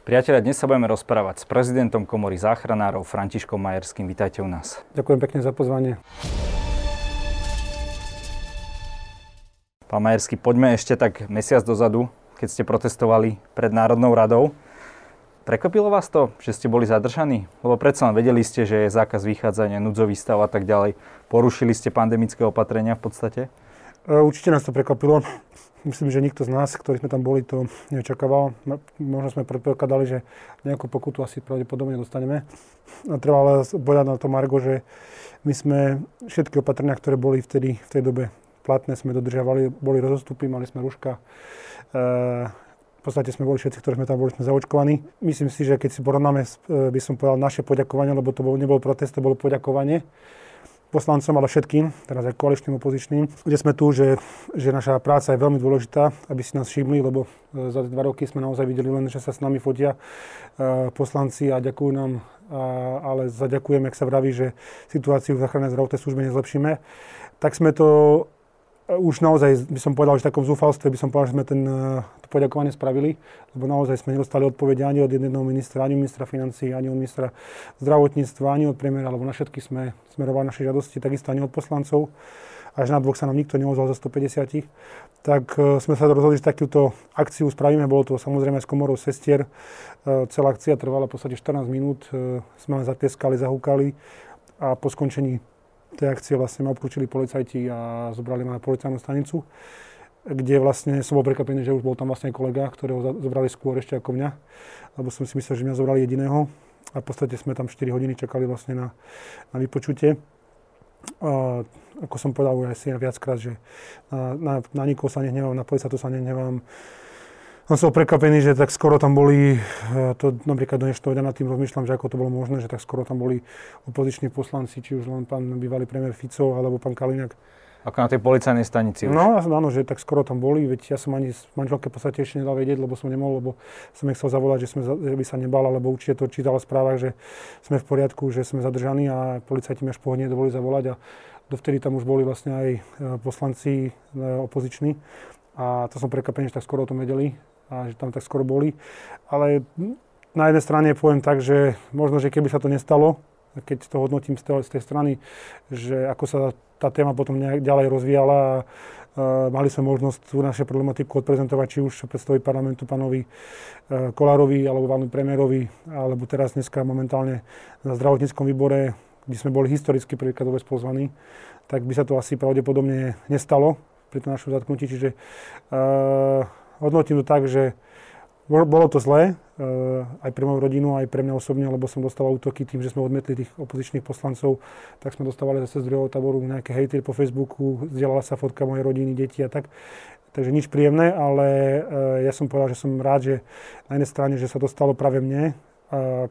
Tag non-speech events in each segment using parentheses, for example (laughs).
Priatelia, dnes sa budeme rozprávať s prezidentom komory záchranárov Františkom Majerským. Vítajte u nás. Ďakujem pekne za pozvanie. Pán Majerský, poďme ešte tak mesiac dozadu, keď ste protestovali pred Národnou radou. Prekvapilo vás to, že ste boli zadržaní? Lebo predsa len vedeli ste, že je zákaz vychádzania, núdzový stav a tak ďalej. Porušili ste pandemické opatrenia v podstate? E, určite nás to prekvapilo. Myslím, že nikto z nás, ktorí sme tam boli, to neočakával. Možno sme predpokladali, že nejakú pokutu asi pravdepodobne dostaneme. A treba ale povedať na to Margo, že my sme všetky opatrenia, ktoré boli vtedy v tej dobe platné, sme dodržiavali, boli rozostupy, mali sme ruška. E, v podstate sme boli všetci, ktorí sme tam boli, sme zaočkovaní. Myslím si, že keď si porovnáme, e, by som povedal, naše poďakovanie, lebo to bol, nebol protest, to bolo poďakovanie, poslancom, ale všetkým, teraz aj koaličným, opozičným, kde sme tu, že, že naša práca je veľmi dôležitá, aby si nás všimli, lebo e, za dva roky sme naozaj videli len, že sa s nami fotia e, poslanci a ďakujú nám, a, ale zaďakujem, ak sa vraví, že situáciu v záchrannej zdravotnej službe nezlepšíme. Tak sme to už naozaj by som povedal, že v takom zúfalstve by som povedal, že sme ten, eh, to poďakovanie spravili, lebo naozaj sme nedostali odpovede ani od jedného ministra, ani ministra financí, ani od ministra zdravotníctva, ani od premiéra, lebo na všetky sme smerovali naše žiadosti, takisto ani od poslancov. Až na dvoch sa nám nikto neozval za 150. Tak uh, sme sa rozhodli, že takúto akciu spravíme. Bolo to samozrejme s komorou sestier. Celá akcia trvala v podstate 14 minút. Sme len zateskali, zahúkali a po skončení tej akcie vlastne ma obklúčili policajti a zobrali ma na policajnú stanicu, kde vlastne som bol prekvapený, že už bol tam vlastne kolega, ktorého zobrali skôr ešte ako mňa, lebo som si myslel, že mňa zobrali jediného a v podstate sme tam 4 hodiny čakali vlastne na, na vypočutie. A ako som povedal už asi viackrát, že na, na, na nikoho sa nehnevám, na policajtu sa nehnevám, som som prekvapený, že tak skoro tam boli, e, to napríklad do dnešného dňa nad tým rozmýšľam, že ako to bolo možné, že tak skoro tam boli opoziční poslanci, či už len pán bývalý premiér Fico alebo pán Kaliňák. Ako na tej policajnej stanici už. No, áno, že tak skoro tam boli, veď ja som ani manželke v podstate ešte nedal vedieť, lebo som nemohol, lebo som nechcel zavolať, že, sme, že by sa nebala, lebo určite to čítala v správach, že sme v poriadku, že sme zadržaní a policajti mi až pohodne dovolili zavolať a dovtedy tam už boli vlastne aj e, poslanci e, opoziční. A to som prekvapený, že tak skoro o tom vedeli a že tam tak skoro boli. Ale na jednej strane poviem tak, že možno, že keby sa to nestalo, keď to hodnotím z tej, z tej strany, že ako sa tá téma potom nejak ďalej rozvíjala a Uh, mali sme možnosť tú naše problematiku odprezentovať či už predstaví parlamentu pánovi uh, Kolárovi alebo pánovi premiérovi, alebo teraz dneska momentálne na zdravotníckom výbore, kde sme boli historicky prvýkrát vôbec pozvaní, tak by sa to asi pravdepodobne nestalo pri tom našom zatknutí. Čiže uh, hodnotím to tak, že bolo to zlé, eh, aj pre moju rodinu, aj pre mňa osobne, lebo som dostával útoky tým, že sme odmetli tých opozičných poslancov, tak sme dostávali zase z druhého taboru nejaké hejty po Facebooku, zdieľala sa fotka mojej rodiny, detí a tak. Takže nič príjemné, ale eh, ja som povedal, že som rád, že na jednej strane, že sa to stalo práve mne,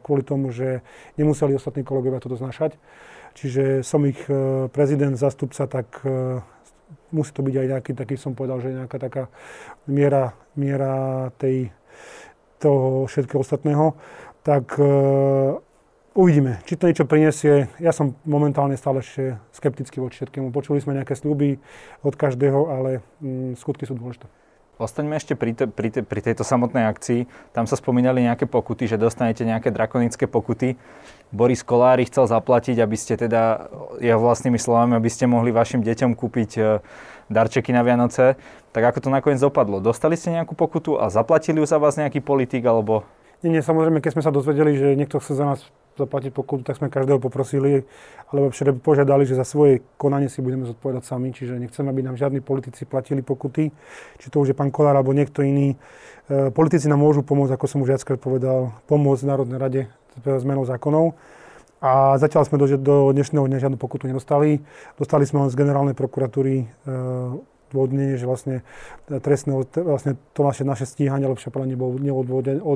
kvôli tomu, že nemuseli ostatní kolegovia toto znašať. Čiže som ich eh, prezident, zastupca, tak musí to byť aj nejaký taký, som povedal, že nejaká taká miera, miera tej, toho všetkého ostatného, tak uh, uvidíme, či to niečo prinesie. Ja som momentálne stále ešte skeptický voči všetkému. Počuli sme nejaké sľuby od každého, ale mm, skutky sú dôležité. Ostaňme ešte pri, te, pri, te, pri tejto samotnej akcii. Tam sa spomínali nejaké pokuty, že dostanete nejaké drakonické pokuty. Boris Kolári chcel zaplatiť, aby ste teda, jeho vlastnými slovami, aby ste mohli vašim deťom kúpiť e, darčeky na Vianoce. Tak ako to nakoniec dopadlo? Dostali ste nejakú pokutu a zaplatili ju za vás nejaký politik, alebo... Nie, nie, samozrejme, keď sme sa dozvedeli, že niekto chce za nás zaplatiť pokutu, tak sme každého poprosili, alebo všetko požiadali, že za svoje konanie si budeme zodpovedať sami, čiže nechceme, aby nám žiadni politici platili pokuty, či to už je pán Kolár alebo niekto iný. E, politici nám môžu pomôcť, ako som už viackrát povedal, pomôcť Národnej rade zmenou zákonov. A zatiaľ sme do, do dnešného dňa žiadnu pokutu nedostali. Dostali sme len z generálnej prokuratúry e, odvodnenie, že vlastne trestné, vlastne to naše, naše stíhanie lepšie podľa nebolo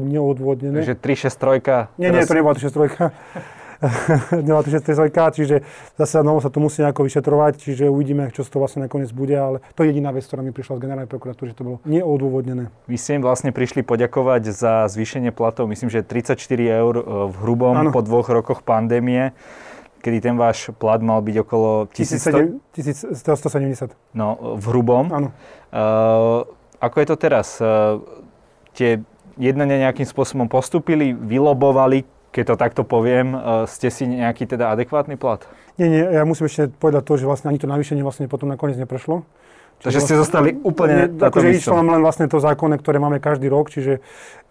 neodvodnené. Takže 363? Nie, nie, to nebola 363. (laughs) nebola 363, čiže zase no, sa to musí nejako vyšetrovať, čiže uvidíme, čo z toho vlastne nakoniec bude, ale to je jediná vec, ktorá mi prišla z generálnej prokuratúry, že to bolo neodôvodnené. Vy ste im vlastne prišli poďakovať za zvýšenie platov, myslím, že 34 eur e, v hrubom ano. po dvoch rokoch pandémie kedy ten váš plat mal byť okolo 1170. No, v hrubom. Áno. Uh, ako je to teraz? Uh, tie jednania nejakým spôsobom postupili, vylobovali, keď to takto poviem, uh, ste si nejaký teda adekvátny plat? Nie, nie, ja musím ešte povedať to, že vlastne ani to navýšenie vlastne potom nakoniec neprešlo. Takže ste zostali úplne ne, akože išlo len vlastne to zákonné, ktoré máme každý rok, čiže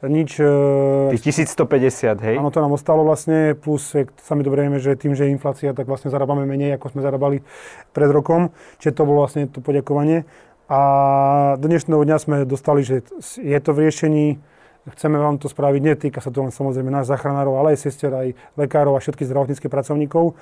nič... E, Tých 1150, hej? Áno, to nám ostalo vlastne, plus sami dobre vieme, že tým, že je inflácia, tak vlastne zarábame menej, ako sme zarábali pred rokom. Čiže to bolo vlastne to poďakovanie. A do dnešného dňa sme dostali, že je to v riešení, chceme vám to spraviť, netýka sa to len samozrejme nás zachránárov, ale aj sestier, aj lekárov a všetkých zdravotníckých pracovníkov.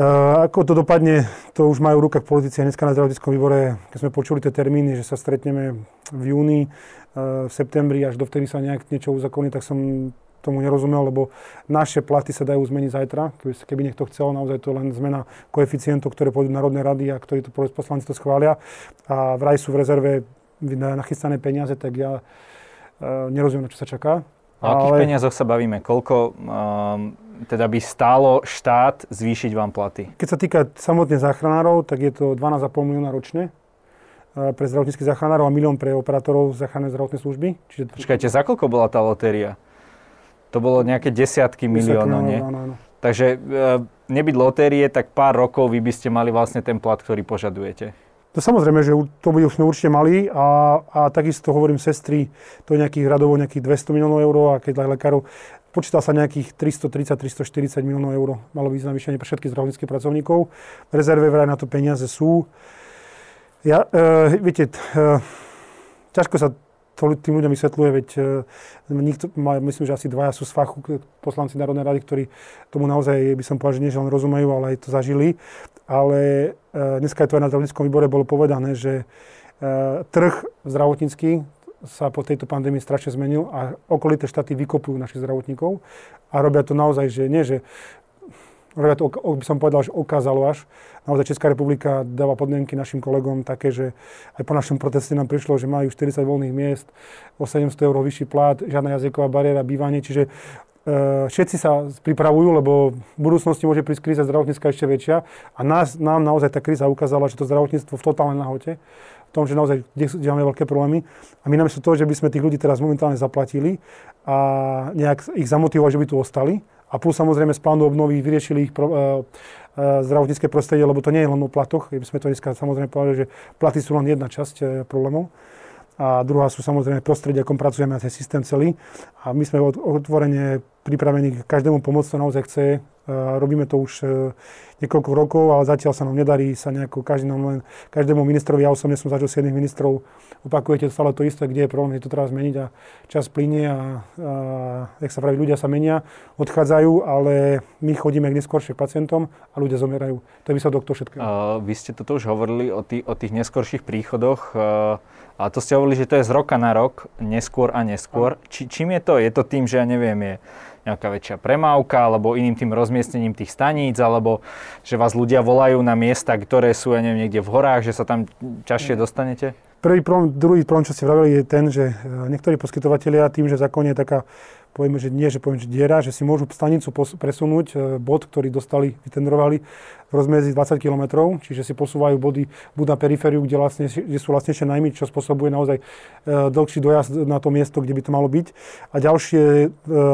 Ako to dopadne, to už majú v rukách politici a dneska na zdravotníckom výbore, keď sme počuli tie termíny, že sa stretneme v júni, uh, v septembri, až dovtedy sa nejak niečo uzakoní, tak som tomu nerozumel, lebo naše platy sa dajú zmeniť zajtra, keby, keby niekto chcel, naozaj to len zmena koeficientov, ktoré pôjdu Národné rady a ktorí to poslanci to schvália a vraj sú v rezerve nachystané peniaze, tak ja uh, nerozumiem, na čo sa čaká. O akých ale... peniazoch sa bavíme? Koľko um teda by stálo štát zvýšiť vám platy? Keď sa týka samotne záchranárov, tak je to 12,5 milióna ročne e, pre zdravotníckých záchranárov a milión pre operátorov záchrannej zdravotnej služby. Čiže... Počkajte, za koľko bola tá lotéria? To bolo nejaké desiatky miliónov, nie? Áno, áno. Takže e, nebyť lotérie, tak pár rokov vy by ste mali vlastne ten plat, ktorý požadujete. To samozrejme, že to by sme určite mali a, a takisto hovorím sestry, to je nejakých radovo nejakých 200 miliónov eur a keď lekárov, Počítal sa nejakých 330-340 miliónov eur malo byť navýšenie pre všetkých zdravotníckých pracovníkov. V rezerve vraj na to peniaze sú. Ja, e, viete, e, ťažko sa to tým ľuďom vysvetľuje, veď e, nikto, myslím, že asi dvaja sú z fachu poslanci Národnej rady, ktorí tomu naozaj, by som povedal, že nie, že len rozumejú, ale aj to zažili. Ale e, dneska je to aj na zdravotníckom výbore bolo povedané, že e, trh zdravotnícky, sa po tejto pandémii strašne zmenil a okolité štáty vykopujú našich zdravotníkov a robia to naozaj, že nie, že robia to, by som povedal, že okázalo až. Naozaj Česká republika dáva podmienky našim kolegom také, že aj po našom proteste nám prišlo, že majú 40 voľných miest, o 700 eur vyšší plát, žiadna jazyková bariéra, bývanie, čiže e, všetci sa pripravujú, lebo v budúcnosti môže prísť kríza zdravotnícka ešte väčšia a nás, nám naozaj tá kríza ukázala, že to zdravotníctvo v totálnej nahote tom, že naozaj kde máme veľké problémy. A my namiesto toho, že by sme tých ľudí teraz momentálne zaplatili a nejak ich zamotivovali, že by tu ostali, a plus samozrejme z plánu obnovy vyriešili ich pro, uh, uh, zdravotnícke prostredie, lebo to nie je len o platoch. My sme to dneska samozrejme povedali, že platy sú len jedna časť uh, problémov. A druhá sú samozrejme prostredie, akom pracujeme na ten systém celý. A my sme otvorene pripravení každému pomôcť, to naozaj chce. Robíme to už uh, niekoľko rokov, ale zatiaľ sa nám nedarí sa nejako len, každému ministrovi, ja osobne som zažil 7 ministrov, opakujete stále to isté, kde je problém, je to treba zmeniť a čas plinie a, a jak sa praví, ľudia sa menia, odchádzajú, ale my chodíme k neskôršie pacientom a ľudia zomierajú. To je výsledok to všetkého. Uh, vy ste toto už hovorili o, tý, o tých neskorších príchodoch, uh, ale to ste hovorili, že to je z roka na rok, neskôr a neskôr. Či, čím je to? Je to tým, že ja neviem, je nejaká väčšia premávka, alebo iným tým rozmiestnením tých staníc, alebo že vás ľudia volajú na miesta, ktoré sú, ja neviem, niekde v horách, že sa tam ťažšie dostanete? Prvý problém, druhý problém, čo ste vravili, je ten, že e, niektorí poskytovateľia tým, že zákon je taká povieme, že nie, že poviem, že diera, že si môžu stanicu presunúť, e, bod, ktorý dostali, vytendrovali, v rozmedzi 20 km, čiže si posúvajú body buď na perifériu, kde, vlastne, kde sú vlastnejšie najmy, čo spôsobuje naozaj e, dlhší dojazd na to miesto, kde by to malo byť. A ďalšie e,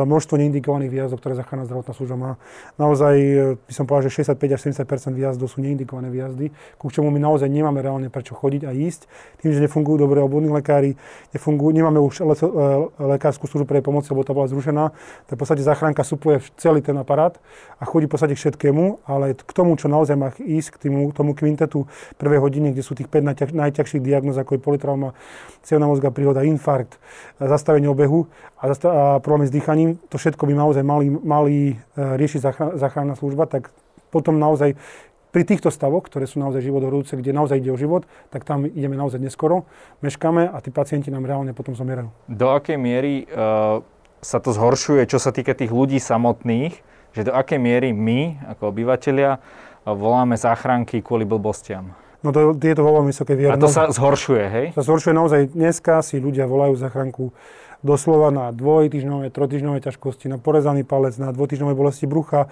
množstvo neindikovaných výjazdov, ktoré záchranná zdravotná služba má. Naozaj by som povedal, že 65 až 70 výjazdov sú neindikované výjazdy, ku čomu my naozaj nemáme reálne prečo chodiť a ísť. Tým, že nefungujú dobre obvodní lekári, nefungujú, nemáme už le, le, lekárskú službu pre pomoc, lebo tá bola zrušená, tak v podstate záchranka supluje celý ten aparát a chodí v podstate k všetkému, ale k tomu, čo naozaj má ísť k týmu, tomu kvintetu prvej hodiny, kde sú tých 5 najťaž, najťažších diagnóz, ako je politrauma, cievna mozga príhoda, infarkt, zastavenie obehu a, zastav- a problémy s dýchaním, to všetko by naozaj mali, mali e, riešiť záchranná služba, tak potom naozaj pri týchto stavoch, ktoré sú naozaj životohrúce, kde naozaj ide o život, tak tam ideme naozaj neskoro, meškáme a tí pacienti nám reálne potom zomierajú. Do akej miery uh, sa to zhoršuje, čo sa týka tých ľudí samotných, že do akej miery my, ako obyvateľia, voláme záchranky kvôli blbostiam. No to, je to vo veľmi vysoké A to sa zhoršuje, hej? Sa zhoršuje naozaj. Dneska si ľudia volajú záchranku doslova na dvojtýždňové, trojtýždňové ťažkosti, na porezaný palec, na dvojtýždňové bolesti brucha,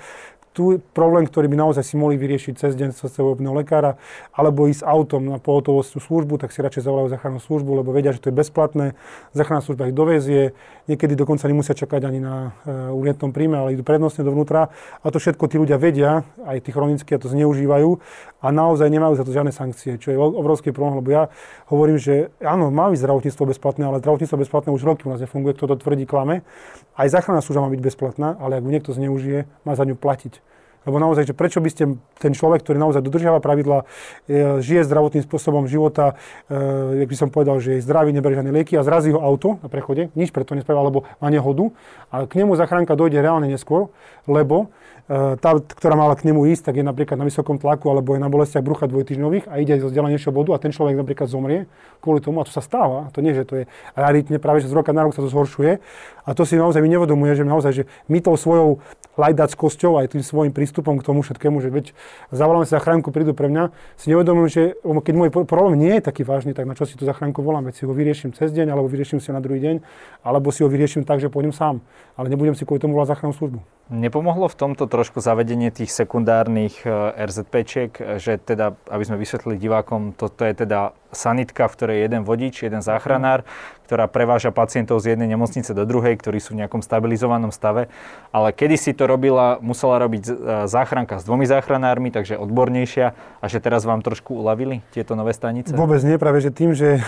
tu problém, ktorý by naozaj si mohli vyriešiť cez deň cez obného lekára, alebo ísť autom na pohotovostnú službu, tak si radšej zavolajú záchrannú službu, lebo vedia, že to je bezplatné. Záchranná služba ich dovezie, niekedy dokonca nemusia čakať ani na uh, urgentnom príjme, ale idú prednostne dovnútra. A to všetko tí ľudia vedia, aj tí chronickí a to zneužívajú a naozaj nemajú za to žiadne sankcie, čo je obrovský problém, lebo ja hovorím, že áno, má byť zdravotníctvo bezplatné, ale zdravotníctvo bezplatné už roky u nás nefunguje, kto to tvrdí klame. Aj záchranná služba má byť bezplatná, ale ak ju niekto zneužije, má za ňu platiť. Lebo naozaj, že prečo by ste ten človek, ktorý naozaj dodržiava pravidla, e, žije zdravotným spôsobom života, e, jak by som povedal, že je zdravý, neberie žiadne lieky a zrazí ho auto na prechode, nič preto nespravil, lebo má nehodu a k nemu zachránka dojde reálne neskôr, lebo tá, ktorá mala k nemu ísť, tak je napríklad na vysokom tlaku alebo je na bolestiach brucha dvojtyžňových a ide zo vzdialenejšieho bodu a ten človek napríklad zomrie kvôli tomu, a to sa stáva, to nie, že to je raritne, práve že z roka na rok sa to zhoršuje. A to si naozaj my nevedomuje, že naozaj, že my tou svojou lajdackosťou aj tým svojim prístupom k tomu všetkému, že veď zavoláme si zachránku, prídu pre mňa, si nevedomujem, že keď môj problém nie je taký vážny, tak na čo si tú zachránku volám, veď si ho vyrieším cez deň, alebo vyrieším si ho na druhý deň, alebo si ho vyrieším tak, že pôjdem sám, ale nebudem si kvôli tomu volať zachrannú službu. Nepomohlo v tomto trošku zavedenie tých sekundárnych e, RZPčiek, že teda, aby sme vysvetlili divákom, toto je teda sanitka, v ktorej je jeden vodič, jeden záchranár, ktorá preváža pacientov z jednej nemocnice do druhej, ktorí sú v nejakom stabilizovanom stave. Ale kedy si to robila, musela robiť e, záchranka s dvomi záchranármi, takže odbornejšia a že teraz vám trošku uľavili tieto nové stanice? Vôbec nie, práve že tým, že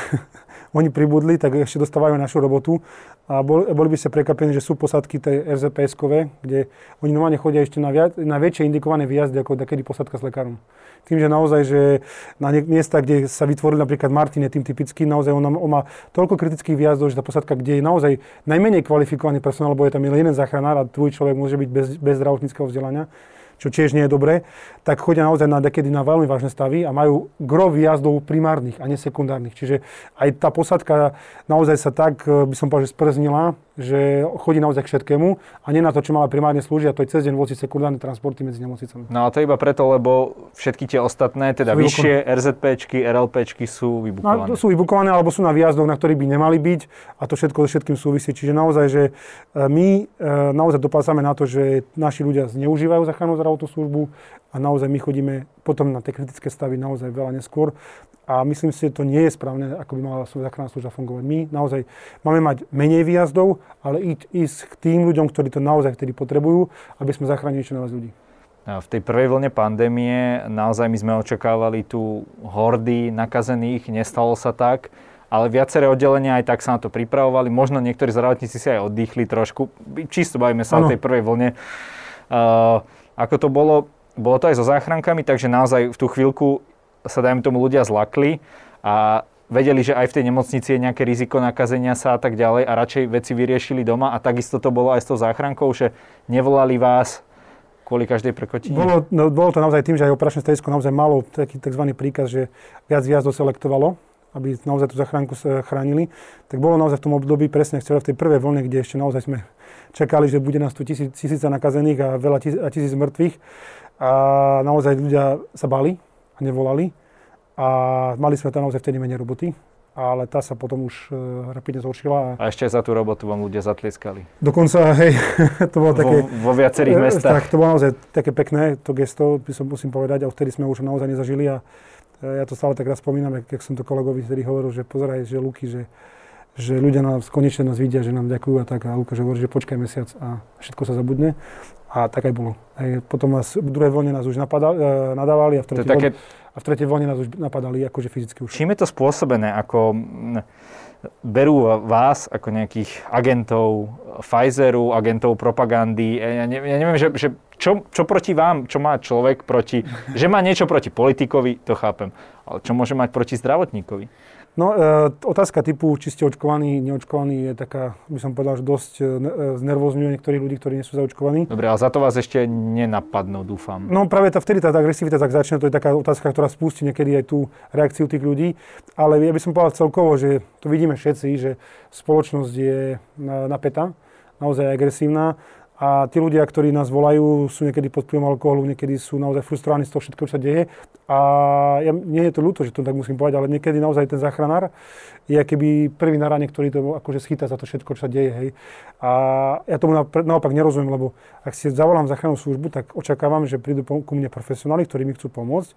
oni pribudli, tak ešte dostávajú našu robotu a bol, boli by ste prekvapení, že sú posadky tej RZPS-kové, kde oni normálne chodia ešte na, viac, na väčšie indikované výjazdy ako takedy posadka s lekárom. Tým, že naozaj, že na miesta, kde sa vytvoril napríklad Martin je tým typický, naozaj on, on má toľko kritických výjazdov, že tá posadka, kde je naozaj najmenej kvalifikovaný personál, lebo je tam jeden záchranár a tvoj človek môže byť bez, bez zdravotníckého vzdelania, čo tiež nie je dobré, tak chodia naozaj na dekedy na veľmi vážne stavy a majú gro výjazdov primárnych a nesekundárnych. Čiže aj tá posadka naozaj sa tak, eh, by som povedal, že sprznila, že chodí naozaj k všetkému a nie na to, čo mala primárne slúžiť, a to je cez deň voziť sekundárne transporty medzi nemocnicami. No a to iba preto, lebo všetky tie ostatné, teda sú vyššie RZPčky, RLPčky sú vybukované. No, sú vybukované alebo sú na výjazdoch, na ktorých by nemali byť a to všetko so všetkým súvisí. Čiže naozaj, že e, my e, naozaj dopádzame na to, že naši ľudia zneužívajú záchrannú zdravotnú službu a naozaj my chodíme potom na tie kritické stavy naozaj veľa neskôr a myslím si, že to nie je správne, ako by mala záchranná služba fungovať. My naozaj máme mať menej výjazdov, ale ísť, k tým ľuďom, ktorí to naozaj vtedy potrebujú, aby sme zachránili čo najviac ľudí. V tej prvej vlne pandémie naozaj my sme očakávali tu hordy nakazených, nestalo sa tak, ale viaceré oddelenia aj tak sa na to pripravovali. Možno niektorí zdravotníci si aj oddychli trošku, čisto bavíme sa ano. o tej prvej vlne. Uh, ako to bolo, bolo to aj so záchrankami, takže naozaj v tú chvíľku sa, dajme tomu, ľudia zlakli a vedeli, že aj v tej nemocnici je nejaké riziko nakazenia sa a tak ďalej a radšej veci vyriešili doma a takisto to bolo aj s tou záchrankou, že nevolali vás kvôli každej prekotine? Bolo, no, bolo to naozaj tým, že aj operačné stredisko naozaj malo taký tzv. príkaz, že viac výjazdov selektovalo, aby naozaj tú záchranku chránili. Tak bolo naozaj v tom období presne v tej prvej vlne, kde ešte naozaj sme čakali, že bude nás tu tisíc, tisíca nakazených a veľa tisíc, a tisíc mŕtvych. A naozaj ľudia sa bali a nevolali. A mali sme tam naozaj vtedy menej roboty, ale tá sa potom už uh, rapidne zhoršila. A ešte za tú robotu vám ľudia zatlieskali. Dokonca, (laughs) hej, (laughs) to bolo také... Vo, vo viacerých mestách. Tak, to bolo naozaj také pekné, to gesto, by som musím povedať, a vtedy sme už naozaj nezažili a ja to stále tak raz spomínam, jak som to kolegovi vtedy hovoril, že pozeraj, že Luky, že že ľudia nás konečne nás vidia, že nám ďakujú a tak. A Lukáš hovorí, že počkaj mesiac a všetko sa zabudne. A tak aj bolo. Aj potom nás, v druhej vlne nás už napadali, e, nadávali a v tretej, také... vlne, a v tretej vlne nás už napadali akože fyzicky už. Čím je to spôsobené? Ako berú vás ako nejakých agentov Pfizeru, agentov propagandy. Ja, ne, ja neviem, že, že čo, čo proti vám, čo má človek proti... Že má niečo proti politikovi, to chápem. Ale čo môže mať proti zdravotníkovi? No, e, otázka typu, či ste očkovaní, neočkovaní, je taká, by som povedal, že dosť e, e, znervozňuje niektorých ľudí, ktorí nie sú zaočkovaní. Dobre, ale za to vás ešte nenapadnú, dúfam. No práve tá, vtedy tá, tá agresivita tak začne, to je taká otázka, ktorá spustí niekedy aj tú reakciu tých ľudí. Ale ja by som povedal celkovo, že to vidíme všetci, že spoločnosť je napätá, naozaj agresívna a tí ľudia, ktorí nás volajú, sú niekedy pod vplyvom alkoholu, niekedy sú naozaj frustrovaní z toho všetkého, čo sa deje. A ja, nie je to ľúto, že to tak musím povedať, ale niekedy naozaj ten záchranár je keby prvý na rane, ktorý to akože schytá za to všetko, čo sa deje. Hej. A ja tomu naopak nerozumiem, lebo ak si zavolám záchrannú službu, tak očakávam, že prídu ku mne profesionáli, ktorí mi chcú pomôcť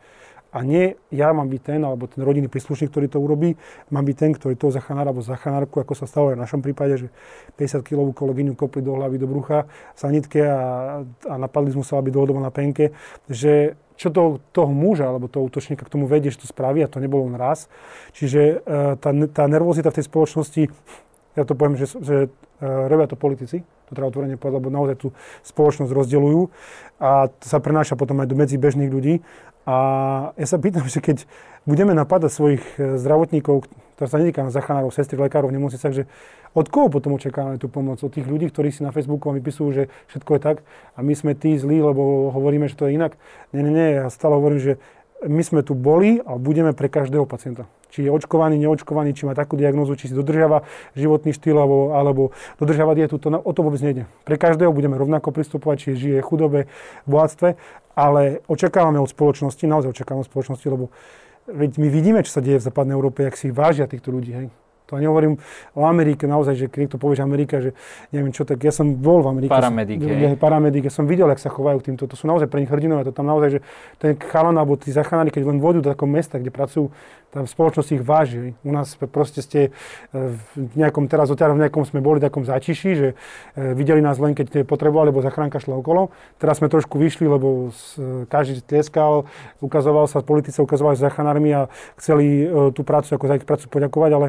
a nie ja mám byť ten, alebo ten rodinný príslušník, ktorý to urobí, mám byť ten, ktorý toho zachánára alebo zachanárku, ako sa stalo aj v našom prípade, že 50 kilovú kolegyňu kopli do hlavy, do brucha, sanitke a, a napadli sme sa, aby dlhodobo na penke, že čo to, toho muža alebo toho útočníka k tomu vedie, že to spraví a to nebolo len raz. Čiže uh, tá, tá nervozita v tej spoločnosti, ja to poviem, že, že uh, robia to politici, to treba otvorene povedať, lebo naozaj tú spoločnosť rozdeľujú a to sa prenáša potom aj do medzi bežných ľudí a ja sa pýtam, že keď budeme napadať svojich e, zdravotníkov, ktoré sa netýka na zachránárov, sestry, lekárov v nemocnicách, že od koho potom očakávame tú pomoc? Od tých ľudí, ktorí si na Facebooku vypisujú, že všetko je tak a my sme tí zlí, lebo hovoríme, že to je inak. Nie, nie, nie, ja stále hovorím, že my sme tu boli a budeme pre každého pacienta. Či je očkovaný, neočkovaný, či má takú diagnózu, či si dodržiava životný štýl alebo, alebo dodržiava dietu, to, o to vôbec nejde. Pre každého budeme rovnako pristupovať, či žije chudobe, bohatstve ale očakávame od spoločnosti, naozaj očakávame od spoločnosti, lebo veď my vidíme, čo sa deje v západnej Európe, jak si vážia týchto ľudí. Hej. To nehovorím o Amerike naozaj, že keď to povieš Amerika, že neviem čo, tak ja som bol v Amerike. Paramedik, som, ja, paramedik, ja som videl, jak sa chovajú k týmto. To sú naozaj pre nich hrdinové. To tam naozaj, že ten chalan alebo tí zachánári, keď len vôjdu do takého mesta, kde pracujú, tam spoločnosť ich váži. U nás proste ste e, v nejakom, teraz odtiaľ v nejakom sme boli takom zátiši, že e, videli nás len, keď potrebovali, lebo zachránka šla okolo. Teraz sme trošku vyšli, lebo každý tlieskal, ukazoval sa, politici ukazovali s zachránármi a chceli e, tú prácu ako za ich prácu poďakovať, ale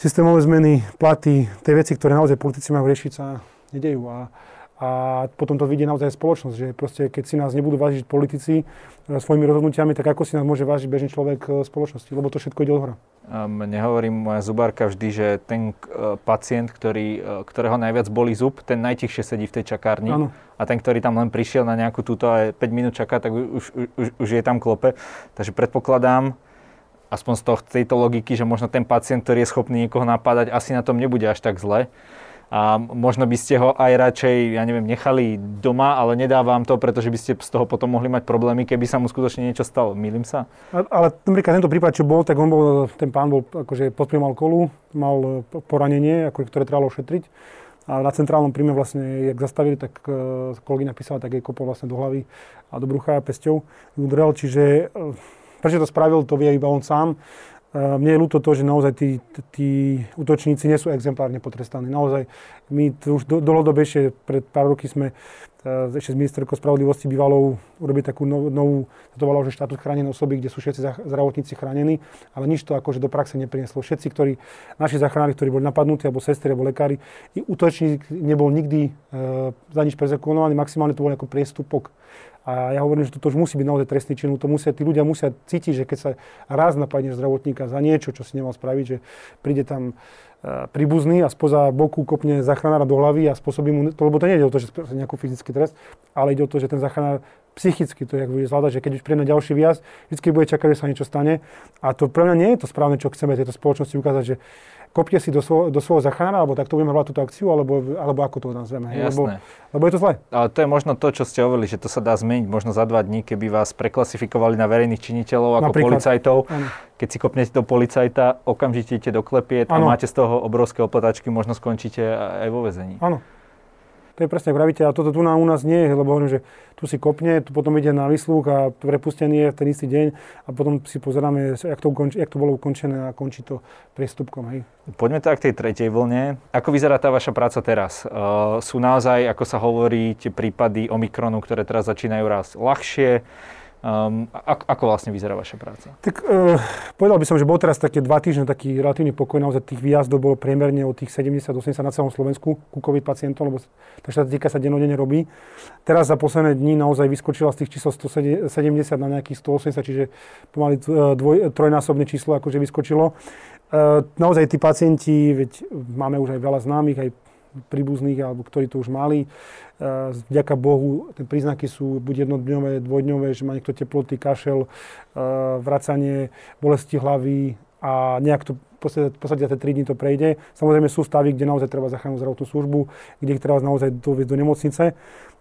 systémové zmeny, platy, tie veci, ktoré naozaj politici majú riešiť, sa nedejú. A, a potom to vidie naozaj spoločnosť, že proste keď si nás nebudú vážiť politici e, svojimi rozhodnutiami, tak ako si nás môže vážiť bežný človek e, spoločnosti, lebo to všetko ide od hora. Mne hovorí moja zubárka vždy, že ten e, pacient, ktorý, ktorého najviac boli zub, ten najtichšie sedí v tej čakárni. Ano. A ten, ktorý tam len prišiel na nejakú túto a 5 minút čaká, tak už, už, už je tam klope. Takže predpokladám, aspoň z toho, tejto logiky, že možno ten pacient, ktorý je schopný niekoho napádať, asi na tom nebude až tak zle. A možno by ste ho aj radšej, ja neviem, nechali doma, ale nedávam to, pretože by ste z toho potom mohli mať problémy, keby sa mu skutočne niečo stalo. Mýlim sa? Ale napríklad tento prípad, čo bol, tak on bol, ten pán bol akože pod kolu, mal poranenie, ako, ktoré trebalo ošetriť. A na centrálnom príjme vlastne, jak zastavili, tak uh, kolegyňa písala, tak jej kopol vlastne do hlavy a do brucha pesťou udrel. Čiže uh, Prečo to spravil, to vie iba on sám. Mne je ľúto to, že naozaj tí, tí útočníci nie sú exemplárne potrestaní. Naozaj, my už dlhodobejšie, pred pár roky sme ešte s ministerkou spravodlivosti bývalou urobili takú novú, novú to volalo, že štátus chránenej osoby, kde sú všetci zdravotníci chránení, ale nič to akože do praxe neprinieslo. Všetci, ktorí, naši záchranári, ktorí boli napadnutí, alebo sestry, alebo lekári, i útočník nebol nikdy e, za nič prezekovaný, maximálne to bol ako priestupok a ja hovorím, že toto už musí byť naozaj trestný čin. To musia, tí ľudia musia cítiť, že keď sa raz napadne zdravotníka za niečo, čo si nemal spraviť, že príde tam príbuzný a spoza boku kopne záchranára do hlavy a spôsobí mu, to, lebo to nie ide o to, že nejaký fyzický trest, ale ide o to, že ten záchranár psychicky to jak bude zvládať, že keď už príde na ďalší viaz, vždy bude čakať, že sa niečo stane. A to pre mňa nie je to správne, čo chceme tejto spoločnosti ukázať, že kopte si do, svoj, do svojho zachrana, alebo takto budeme hľadať túto akciu, alebo, alebo ako to nazveme. Lebo, lebo je to zle. Ale to je možno to, čo ste hovorili, že to sa dá zmeniť možno za dva dní, keby vás preklasifikovali na verejných činiteľov ako Napríklad. policajtov. Ano. Keď si kopnete do policajta, okamžite idete do klepiet a máte z toho obrovské oplatačky, možno skončíte aj vo vezení. Áno. To je presne, pravíte, a toto tu na, u nás nie je, lebo hovorím, že tu si kopne, tu potom ide na vyslúch a prepustený je v ten istý deň a potom si pozeráme, jak to, ukonči, jak to bolo ukončené a končí to priestupkom. Hej. Poďme tak k tej tretej vlne. Ako vyzerá tá vaša práca teraz? Uh, sú naozaj, ako sa hovorí, tie prípady Omikronu, ktoré teraz začínajú raz ľahšie? Um, ako, ako vlastne vyzerá vaša práca? Tak uh, povedal by som, že bol teraz také dva týždne taký relatívny pokoj, naozaj tých výjazdov bolo priemerne od tých 70-80 na celom Slovensku ku COVID pacientom, lebo tá štatistika sa denodene robí. Teraz za posledné dni naozaj vyskočila z tých čísel 170 na nejakých 180, čiže pomaly e, dvoj, trojnásobné číslo akože vyskočilo. Uh, naozaj tí pacienti, veď máme už aj veľa známych, aj príbuzných, alebo ktorí to už mali. Vďaka Bohu, tie príznaky sú buď jednodňové, dvojdňové, že má niekto teploty, kašel, vracanie, bolesti hlavy a nejak to v podstate tie 3 dní to prejde. Samozrejme sú stavy, kde naozaj treba zachrániť zdravotnú službu, kde ich treba naozaj doviesť do nemocnice.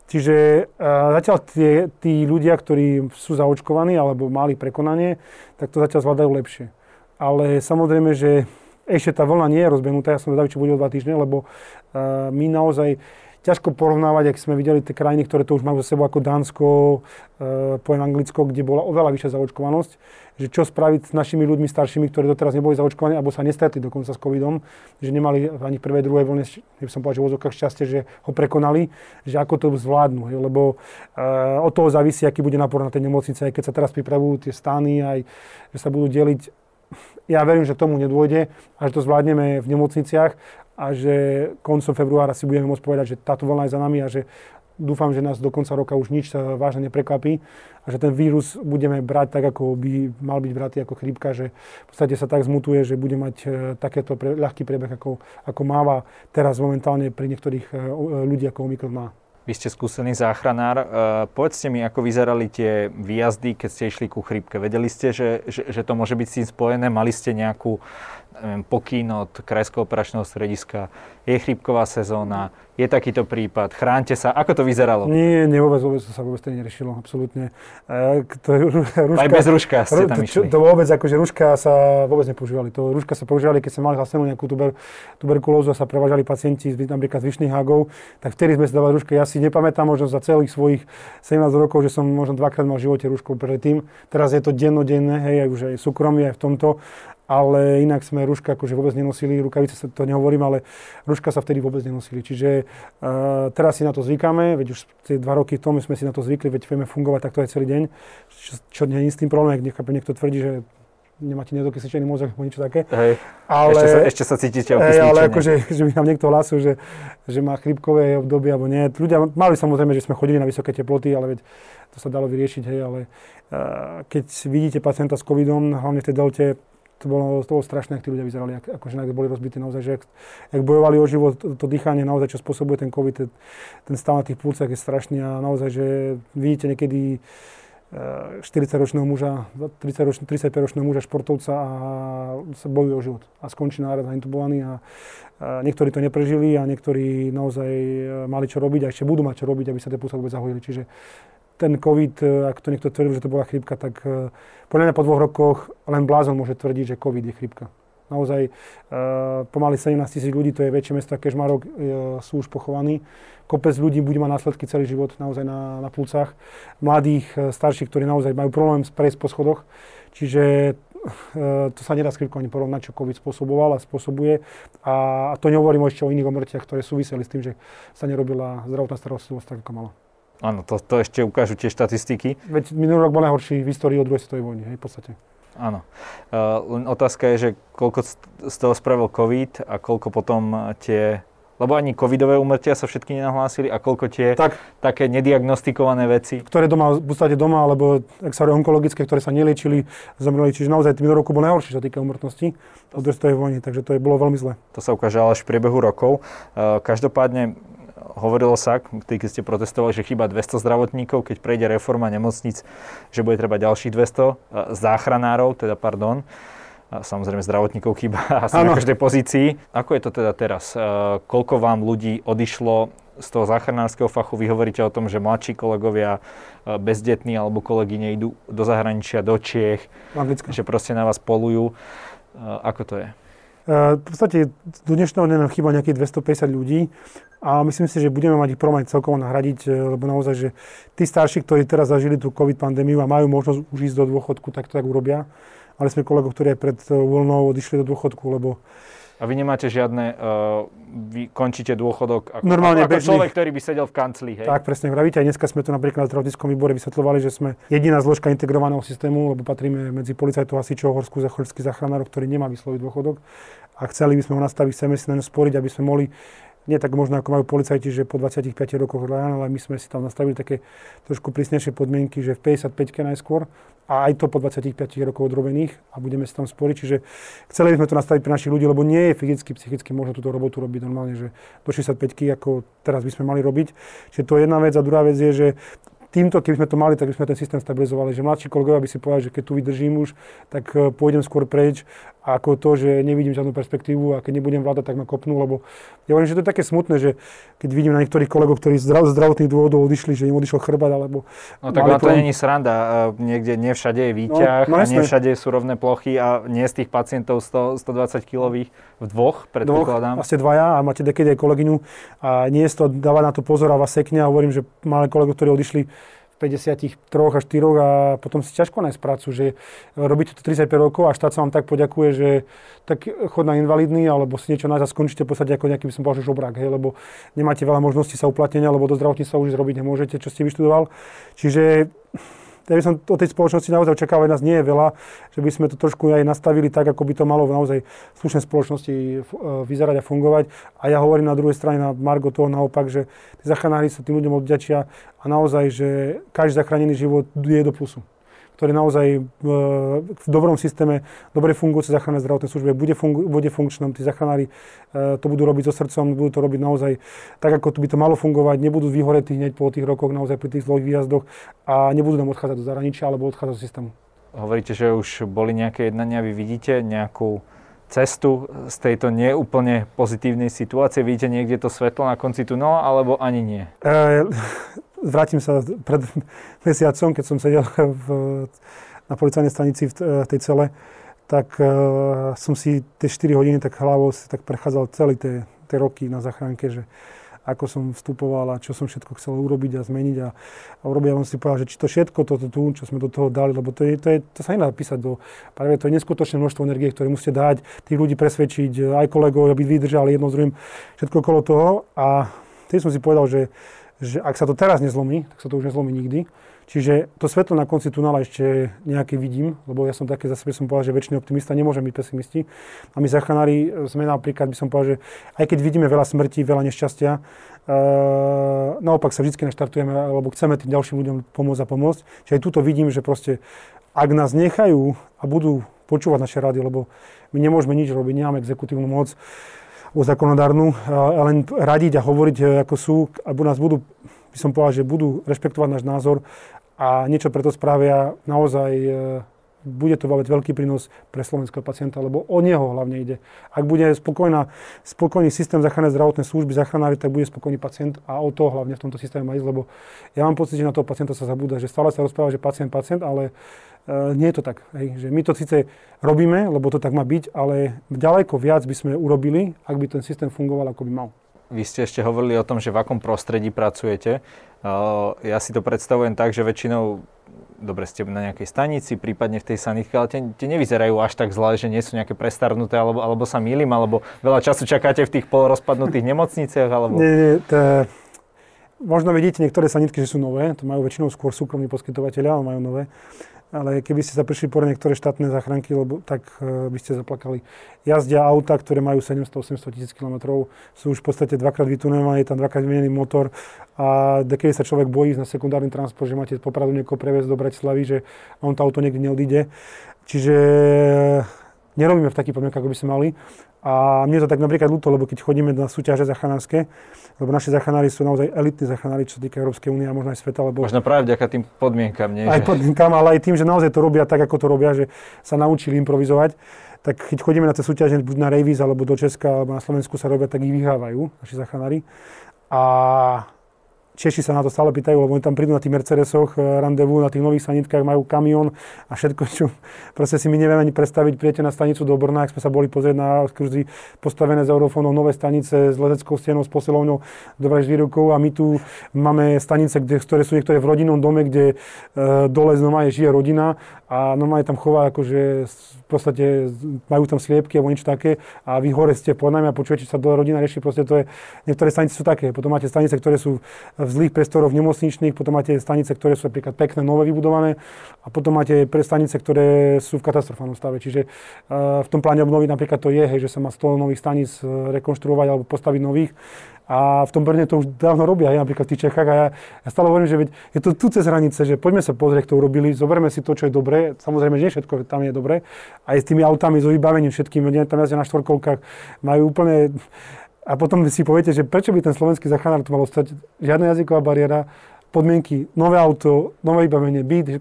Čiže uh, zatiaľ tie, tí ľudia, ktorí sú zaočkovaní alebo mali prekonanie, tak to zatiaľ zvládajú lepšie. Ale samozrejme, že ešte tá vlna nie je rozbehnutá, ja som zvedavý, či bude o dva týždne, lebo uh, my naozaj ťažko porovnávať, ak sme videli tie krajiny, ktoré to už majú za sebou ako Dánsko, e, poviem Anglicko, kde bola oveľa vyššia zaočkovanosť, že čo spraviť s našimi ľuďmi staršími, ktorí doteraz neboli zaočkovaní alebo sa nestretli dokonca s covidom, že nemali ani prvé, druhé vlne, by som povedal, že v vozokách šťastie, že ho prekonali, že ako to zvládnu, hej, lebo e, od toho závisí, aký bude napor na tej nemocnice, aj keď sa teraz pripravujú tie stány, aj že sa budú deliť ja verím, že tomu nedôjde a že to zvládneme v nemocniciach a že koncom februára si budeme môcť povedať, že táto vlna je za nami a že dúfam, že nás do konca roka už nič vážne neprekvapí a že ten vírus budeme brať tak, ako by mal byť bratý ako chrípka, že v podstate sa tak zmutuje, že bude mať e, takéto pre, ľahký priebeh, ako, ako máva teraz momentálne pri niektorých e, ľudí, ako Omikron má. Vy ste skúsený záchranár. Uh, povedzte mi, ako vyzerali tie výjazdy, keď ste išli ku chrípke. Vedeli ste, že, že, že to môže byť s tým spojené? Mali ste nejakú neviem, pokyn od Krajského operačného strediska, je chrípková sezóna, je takýto prípad, chránte sa, ako to vyzeralo? Nie, nie vôbec, vôbec to sa vôbec to neriešilo, absolútne. E, to, ruška, Aj bez ruška ste tam išli. To, to vôbec, akože ruška sa vôbec nepoužívali. To ruška sa používali, keď sme mali hlasenú nejakú tuber, tuberkulózu a sa prevážali pacienti z, napríklad z vyšných hágov, tak vtedy sme si dávali ruška. Ja si nepamätám možno za celých svojich 17 rokov, že som možno dvakrát mal v živote rušku predtým. Teraz je to dennodenné, hej, aj už aj súkromie aj v tomto ale inak sme ruška akože vôbec nenosili, rukavice sa to nehovorím, ale ruška sa vtedy vôbec nenosili. Čiže uh, teraz si na to zvykáme, veď už tie dva roky v tom sme si na to zvykli, veď vieme fungovať takto aj celý deň, čo, čo nie je s tým problém, ak niekto tvrdí, že nemáte nedokysličený mozog alebo niečo také. Hej. Ale, ešte, sa, ešte sa cítite okysličený. ale akože, že by nám niekto hlasil, že, že má chrípkové obdobie alebo nie. Ľudia mali samozrejme, že sme chodili na vysoké teploty, ale veď to sa dalo vyriešiť, hej, ale uh, keď vidíte pacienta s covidom, hlavne v tej delte, to bolo, to bolo strašné, ak tí ľudia vyzerali, ak, akože nakde boli rozbití naozaj, že ak, ak bojovali o život, to, to dýchanie naozaj, čo spôsobuje ten COVID, ten, ten stav na tých púcach je strašný a naozaj, že vidíte niekedy 40-ročného eh, muža, 30 35-ročného muža športovca a sa bojuje o život a skončí nárad intubovaný a, a niektorí to neprežili a niektorí naozaj eh, mali čo robiť a ešte budú mať čo robiť, aby sa tie púca vôbec zahojili. Čiže ten COVID, e, ak to niekto tvrdí, že to bola chrípka, tak e, podľa mňa po dvoch rokoch len blázon môže tvrdiť, že COVID je chrípka. Naozaj uh, pomaly 17 tisíc ľudí, to je väčšie mesto, Kežmarok, uh, sú už pochovaní. Kopec ľudí bude mať následky celý život naozaj na, na plúcach. Mladých, uh, starších, ktorí naozaj majú problém prejsť po schodoch. Čiže to sa nedá s ani porovnať, čo COVID spôsoboval a spôsobuje. A to nehovorím ešte o iných omrtiach, ktoré súviseli s tým, že sa nerobila zdravotná starostlivosť tak, ako mala. Áno, to, to ešte ukážu tie štatistiky. Veď minulý rok bol najhorší v histórii od druhej svetovej vojny, hej, v podstate. Áno. Uh, len otázka je, že koľko z toho spravil COVID a koľko potom tie lebo ani covidové umrtia sa všetky nenahlásili a koľko tie tak, také nediagnostikované veci. Ktoré doma, v podstate doma, alebo ak sa onkologické, ktoré sa neliečili, zomreli. Čiže naozaj tým roku bol najhorší, čo sa týka umrtnosti od druhej vojny, takže to je, bolo veľmi zle. To sa ukáže až v priebehu rokov. Uh, každopádne hovorilo sa, keď ste protestovali, že chýba 200 zdravotníkov, keď prejde reforma nemocnic, že bude treba ďalších 200 e, záchranárov, teda pardon. A samozrejme zdravotníkov chýba (laughs) asi ano. na každej pozícii. Ako je to teda teraz? E, koľko vám ľudí odišlo z toho záchranárskeho fachu? Vy hovoríte o tom, že mladší kolegovia, e, bezdetní alebo kolegyne idú do zahraničia, do Čiech, Anglicko. že proste na vás polujú. Ako to je? V podstate do dnešného dňa nám chýba nejakých 250 ľudí a myslím si, že budeme mať ich problém celkovo nahradiť, e, lebo naozaj, že tí starší, ktorí teraz zažili tú COVID pandémiu a majú možnosť už ísť do dôchodku, tak to tak urobia. Mali sme kolegov, ktorí aj pred voľnou odišli do dôchodku, lebo a vy nemáte žiadne, uh, vy končíte dôchodok ako, Normálne ako, ako človek, ktorý by sedel v kancli, hej? Tak, presne vravíte. Aj dneska sme tu napríklad na zdravotníckom výbore vysvetľovali, že sme jediná zložka integrovaného systému, lebo patríme medzi policajtov, hasičov, horskú zachorských záchranárov, ktorý nemá vysloviť dôchodok. A chceli by sme ho nastaviť, chceme si na sporiť, aby sme mohli nie tak možno ako majú policajti, že po 25 rokoch ráno, ale my sme si tam nastavili také trošku prísnejšie podmienky, že v 55 najskôr a aj to po 25 rokov odrobených a budeme si tam sporiť. Čiže chceli by sme to nastaviť pre našich ľudí, lebo nie je fyzicky, psychicky možno túto robotu robiť normálne, že do 65 ako teraz by sme mali robiť. Čiže to je jedna vec a druhá vec je, že týmto, keby sme to mali, tak by sme ten systém stabilizovali. Že mladší kolegovia by si povedali, že keď tu vydržím už, tak e, pôjdem skôr preč ako to, že nevidím žiadnu perspektívu a keď nebudem vládať, tak ma kopnú, lebo ja hovorím, že to je také smutné, že keď vidím na niektorých kolegov, ktorí z zdravotných dôvodov odišli, že im odišiel chrbát, alebo... No tak to není sranda, niekde nie všade je výťah no, no, a nie všade sú rovné plochy a nie z tých pacientov 100, 120 kilových v dvoch, predpokladám. Dvoch, asi dvaja a máte dekedy aj kolegyňu a nie je to dávať na to pozor a vás sekne a hovorím, že máme kolegov, ktorí odišli 53 a 4 a potom si ťažko nájsť prácu, že robíte to 35 rokov a štát sa vám tak poďakuje, že tak chod na invalidný alebo si niečo nájsť a skončíte v podstate ako nejaký by som povedal, žobrák, hej, lebo nemáte veľa možností sa uplatnenia, lebo do zdravotníctva už robiť nemôžete, čo ste vyštudoval. Čiže ja by som o tej spoločnosti naozaj očakával, nás nie je veľa, že by sme to trošku aj nastavili tak, ako by to malo v naozaj slušnej spoločnosti e, vyzerať a fungovať. A ja hovorím na druhej strane na Margo toho naopak, že tí zachránári sa tým ľuďom odďačia a naozaj, že každý zachránený život je do plusu ktorý naozaj e, v dobrom systéme, dobre fungujúce záchranné zdravotné služby bude, fungu, bude funkčnom, tí záchranári e, to budú robiť so srdcom, budú to robiť naozaj tak, ako to by to malo fungovať, nebudú vyhoretí hneď po tých rokoch naozaj pri tých zlých výjazdoch a nebudú nám odchádzať do zahraničia alebo odchádzať do systému. Hovoríte, že už boli nejaké jednania, vy vidíte nejakú cestu z tejto neúplne pozitívnej situácie? Vidíte niekde to svetlo na konci tunela, alebo ani nie? E, vrátim sa pred mesiacom, keď som sedel v, na policajnej stanici v, tej cele, tak uh, som si tie 4 hodiny tak hlavou si tak prechádzal celé tie, tie roky na zachránke, že ako som vstupoval a čo som všetko chcel urobiť a zmeniť a, a urobiť. A on si povedal, že či to všetko, toto tu, čo sme do toho dali, lebo to, je, to, je, to sa nedá písať do, práve to je neskutočné množstvo energie, ktoré musíte dať, tých ľudí presvedčiť, aj kolegov, aby vydržali jedno s druhým, všetko okolo toho. A tým som si povedal, že že ak sa to teraz nezlomí, tak sa to už nezlomí nikdy. Čiže to svetlo na konci tunela ešte nejaké vidím, lebo ja som také za sebe som povedal, že väčšiný optimista nemôže byť pesimisti. A my zachanári sme napríklad, by som povedal, že aj keď vidíme veľa smrti, veľa nešťastia, uh, naopak sa vždy naštartujeme, lebo chceme tým ďalším ľuďom pomôcť a pomôcť. Čiže aj tuto vidím, že proste ak nás nechajú a budú počúvať naše rady, lebo my nemôžeme nič robiť, nemáme exekutívnu moc, o zákonodárnu, len radiť a hovoriť, e, ako sú, alebo nás budú, by som povedal, že budú rešpektovať náš názor a niečo preto spravia naozaj e, bude to mať veľký prínos pre slovenského pacienta, lebo o neho hlavne ide. Ak bude spokojná, spokojný systém záchrannej zdravotnej služby, záchranári, tak bude spokojný pacient a o to hlavne v tomto systéme má ísť, lebo ja mám pocit, že na toho pacienta sa zabúda, že stále sa rozpráva, že pacient, pacient, ale nie je to tak. Hej. Že my to síce robíme, lebo to tak má byť, ale ďaleko viac by sme urobili, ak by ten systém fungoval, ako by mal. Vy ste ešte hovorili o tom, že v akom prostredí pracujete. Uh, ja si to predstavujem tak, že väčšinou dobre ste na nejakej stanici, prípadne v tej sanitke, ale tie, tie nevyzerajú až tak zle, že nie sú nejaké prestarnuté, alebo, alebo sa mýlim, alebo veľa času čakáte v tých polorozpadnutých nemocniciach, alebo... Nie, nie, je... Možno vidíte niektoré sanitky, že sú nové, to majú väčšinou skôr súkromní poskytovateľia, ale majú nové ale keby ste sa prišli po niektoré štátne záchranky, lebo tak uh, by ste zaplakali. Jazdia auta, ktoré majú 700-800 tisíc km, sú už v podstate dvakrát vytunované, je tam dvakrát vymenený motor a keď sa človek bojí na sekundárny transport, že máte popradu niekoho previesť do Bratislavy, že on to auto niekde neodíde. Čiže nerobíme v takých podmienkach, ako by sme mali. A mne to tak napríklad ľúto, lebo keď chodíme na súťaže zachanárske, lebo naši zachanári sú naozaj elitní zachanári, čo sa týka Európskej únie a možno aj sveta. Lebo... Možno práve vďaka tým podmienkam, nie? Aj podmienkam, ale aj tým, že naozaj to robia tak, ako to robia, že sa naučili improvizovať. Tak keď chodíme na tie súťaže, buď na Revis, alebo do Česka, alebo na Slovensku sa robia, tak ich vyhrávajú naši zachanári. A Češi sa na to stále pýtajú, lebo oni tam prídu na tých Mercedesoch, eh, randevu, na tých nových sanitkách majú kamión a všetko, čo (laughs) proste si my nevieme ani predstaviť. Prijete na stanicu do Brna, ak sme sa boli pozrieť na kurzy postavené z eurofónov, nové stanice s leteckou stenou, s posilovňou, dobré žvírukou a my tu máme stanice, kde, ktoré sú niektoré v rodinnom dome, kde e, dole znova je žije rodina a normálne tam chová, akože v podstate majú tam sliepky alebo niečo také a vy hore ste pod nami a počujete, sa do rodina rieši, proste to je, niektoré stanice sú také. Potom máte stanice, ktoré sú v zlých priestoroch nemocničných, potom máte stanice, ktoré sú napríklad pekné, nové vybudované a potom máte pre stanice, ktoré sú v katastrofálnom stave. Čiže uh, v tom pláne obnoviť napríklad to je, hej, že sa má 100 nových staníc e, rekonštruovať alebo postaviť nových a v tom Brne to už dávno robia, aj napríklad v tých Čechách. A ja, ja stále hovorím, že veď je to tu cez hranice, že poďme sa pozrieť, kto urobili, zoberme si to, čo je dobré. Samozrejme, že všetko tam je dobré. Aj s tými autami, so vybavením všetkým, tam jazdia na štvorkolkách, majú úplne... A potom si poviete, že prečo by ten slovenský zachránár tu mal ostať? Žiadna jazyková bariéra, podmienky, nové auto, nové vybavenie, byt,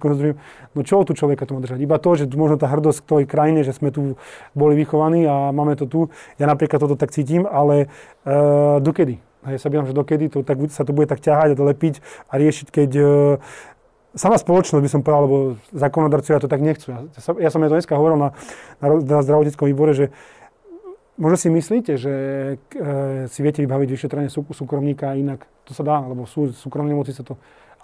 no čo tu človeka to má držať? Iba to, že možno tá hrdosť k tej krajine, že sme tu boli vychovaní a máme to tu. Ja napríklad toto tak cítim, ale uh, dokedy? Hej, sa že dokedy to, tak, sa to bude tak ťahať a dolepiť a riešiť, keď uh, sama spoločnosť by som povedal, lebo zákonodarcovia to tak nechcú. Ja, ja som ja to dneska hovoril na, na, na zdravotníckom výbore, že Možno si myslíte, že e, si viete vybaviť vyšetrenie sú, súkromníka inak. To sa dá, lebo sú súkromné sa to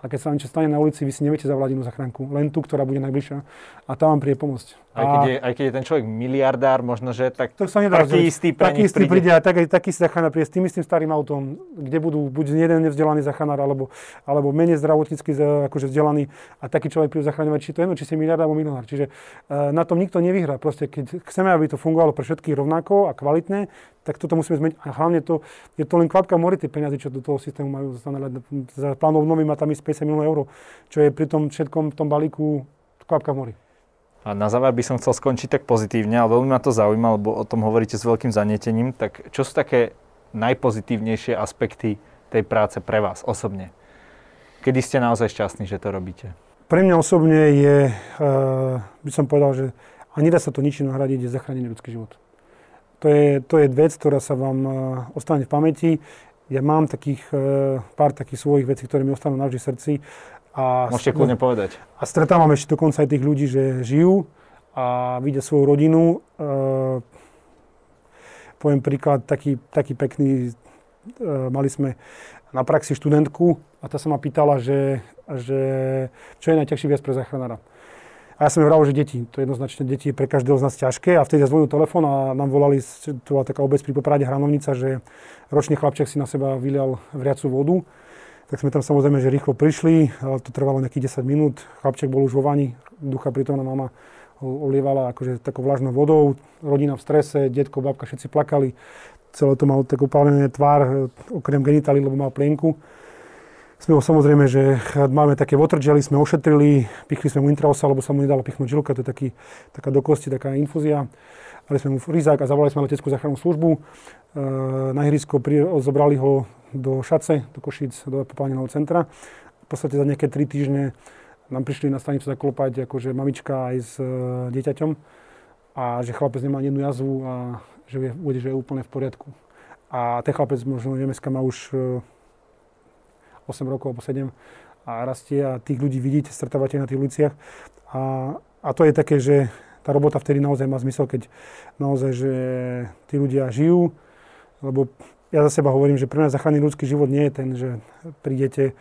a keď sa vám niečo stane na ulici, vy si neviete zavolať inú zachránku, len tú, ktorá bude najbližšia a tá vám príde pomôcť. Aj keď, je, aj keď je ten človek miliardár, možno, že tak to sa nedá taký istý pre taký istý príde. príde a tak, taký si zachránár príde s tým istým starým autom, kde budú buď jeden nevzdelaný zachránár, alebo, alebo menej zdravotnícky akože vzdelaný a taký človek príde zachráňovať, či to jedno, či si miliardár alebo milionár. Čiže na tom nikto nevyhrá. Proste, keď chceme, aby to fungovalo pre všetkých rovnako a kvalitne, tak toto musíme zmeniť. A hlavne to, je to len kvapka mory, tie peniaze, čo do toho systému majú za, za má tam späť 150 miliónov eur, čo je pri tom všetkom v tom balíku kvapka v mori. A na záver by som chcel skončiť tak pozitívne, ale veľmi ma to zaujíma, lebo o tom hovoríte s veľkým zanietením. Tak čo sú také najpozitívnejšie aspekty tej práce pre vás osobne? Kedy ste naozaj šťastní, že to robíte? Pre mňa osobne je, eh, by som povedal, že a nedá sa to ničím nahradiť, je zachránený ľudský život. To je, to je vec, ktorá sa vám eh, ostane v pamäti. Ja mám takých, uh, pár takých svojich vecí, ktoré mi ostanú navždy v srdci. A Môžete kľudne povedať. A stretávam ešte dokonca aj tých ľudí, že žijú a vidia svoju rodinu. Uh, poviem príklad, taký, taký pekný, uh, mali sme na praxi študentku a tá sa ma pýtala, že, že čo je najťažší viac pre záchranára. A ja som hovoril, že deti, to jednoznačne deti je pre každého z nás ťažké. A vtedy zvonil telefón a nám volali, to bola taká obec pri Poprade Hranovnica, že ročný chlapček si na seba vylial vriacu vodu. Tak sme tam samozrejme, že rýchlo prišli, ale to trvalo nejakých 10 minút. Chlapček bol už vo vani, ducha prítomná mama olievala akože takou vlažnou vodou, rodina v strese, detko, babka, všetci plakali. Celé to malo takú upálený tvár, okrem genitály, lebo mal plienku sme ho samozrejme, že máme také water sme ošetrili, pichli sme mu intraosa, lebo sa mu nedala pichnúť žilka, to je taký, taká do kosti, taká infúzia. Dali sme mu rizák a zavolali sme leteckú záchrannú službu. E, na ihrisko zobrali ho do Šace, do Košíc, do popáleného centra. V podstate za nejaké tri týždne nám prišli na stanicu zaklopať akože mamička aj s e, dieťaťom a že chlapec nemá jednu jazvu a že je, že je úplne v poriadku. A ten chlapec možno Nemeska má už e, 8 rokov alebo 7 a rastie a tých ľudí vidíte, stretávate na tých uliciach. A, a to je také, že tá robota vtedy naozaj má zmysel, keď naozaj, že tí ľudia žijú, lebo ja za seba hovorím, že pre mňa zachrániť ľudský život nie je ten, že prídete,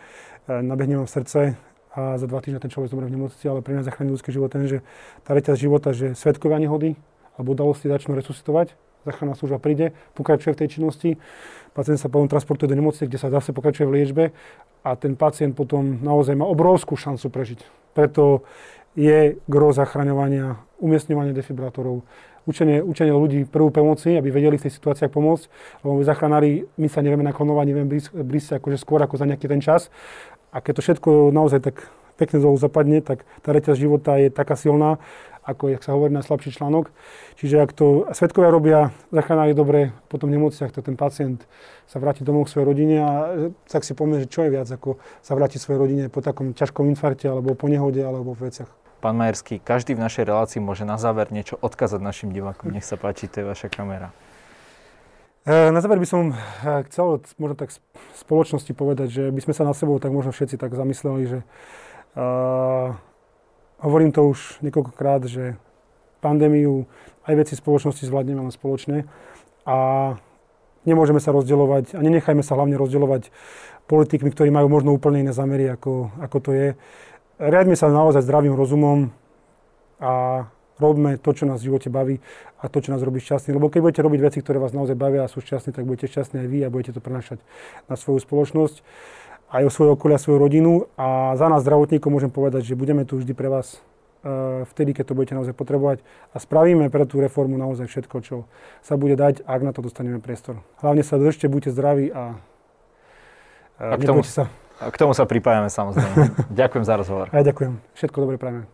e, nabehne vám srdce a za dva týždne ten človek zomrie v nemocnici, ale pre mňa zachrániť ľudský život ten, že tá reťaz života, že svetkovia nehody alebo udalosti začnú resuscitovať, záchranná služba príde, pokračuje v tej činnosti, pacient sa potom transportuje do nemocnice, kde sa zase pokračuje v liečbe a ten pacient potom naozaj má obrovskú šancu prežiť. Preto je gro zachraňovania, umiestňovanie defibrátorov, učenie, učenie ľudí prvú pomoci, aby vedeli v tej situáciách pomôcť, lebo my záchranári, my sa nevieme naklonovať, neviem blízko akože skôr ako za nejaký ten čas. A keď to všetko naozaj tak pekne dolu zapadne, tak tá reťaz života je taká silná, ako jak sa hovorí na slabší článok. Čiže ak to svetkovia robia, zachránári dobre, potom v nemocniach, to ten pacient sa vráti domov k svojej rodine a tak si pomie, že čo je viac, ako sa vráti svojej rodine po takom ťažkom infarte alebo po nehode alebo v veciach. Pán Majerský, každý v našej relácii môže na záver niečo odkázať našim divákom. Nech sa páči, to je vaša kamera. E, na záver by som e, chcel možno tak spoločnosti povedať, že by sme sa na sebou tak možno všetci tak zamysleli, že hovorím to už niekoľkokrát, že pandémiu, aj veci spoločnosti zvládneme len spoločne a nemôžeme sa rozdielovať a nenechajme sa hlavne rozdielovať politikmi, ktorí majú možno úplne iné zamery, ako, ako to je. Riadme sa naozaj zdravým rozumom a robme to, čo nás v živote baví a to, čo nás robí šťastný. Lebo keď budete robiť veci, ktoré vás naozaj bavia a sú šťastní, tak budete šťastní aj vy a budete to prenašať na svoju spoločnosť aj o svoje okolia, svoju rodinu. A za nás zdravotníkov môžem povedať, že budeme tu vždy pre vás e, vtedy, keď to budete naozaj potrebovať a spravíme pre tú reformu naozaj všetko, čo sa bude dať, ak na to dostaneme priestor. Hlavne sa držte, buďte zdraví a, e, a k tomu, sa. A k tomu sa pripájame samozrejme. ďakujem za rozhovor. Ja ďakujem. Všetko dobre prajeme.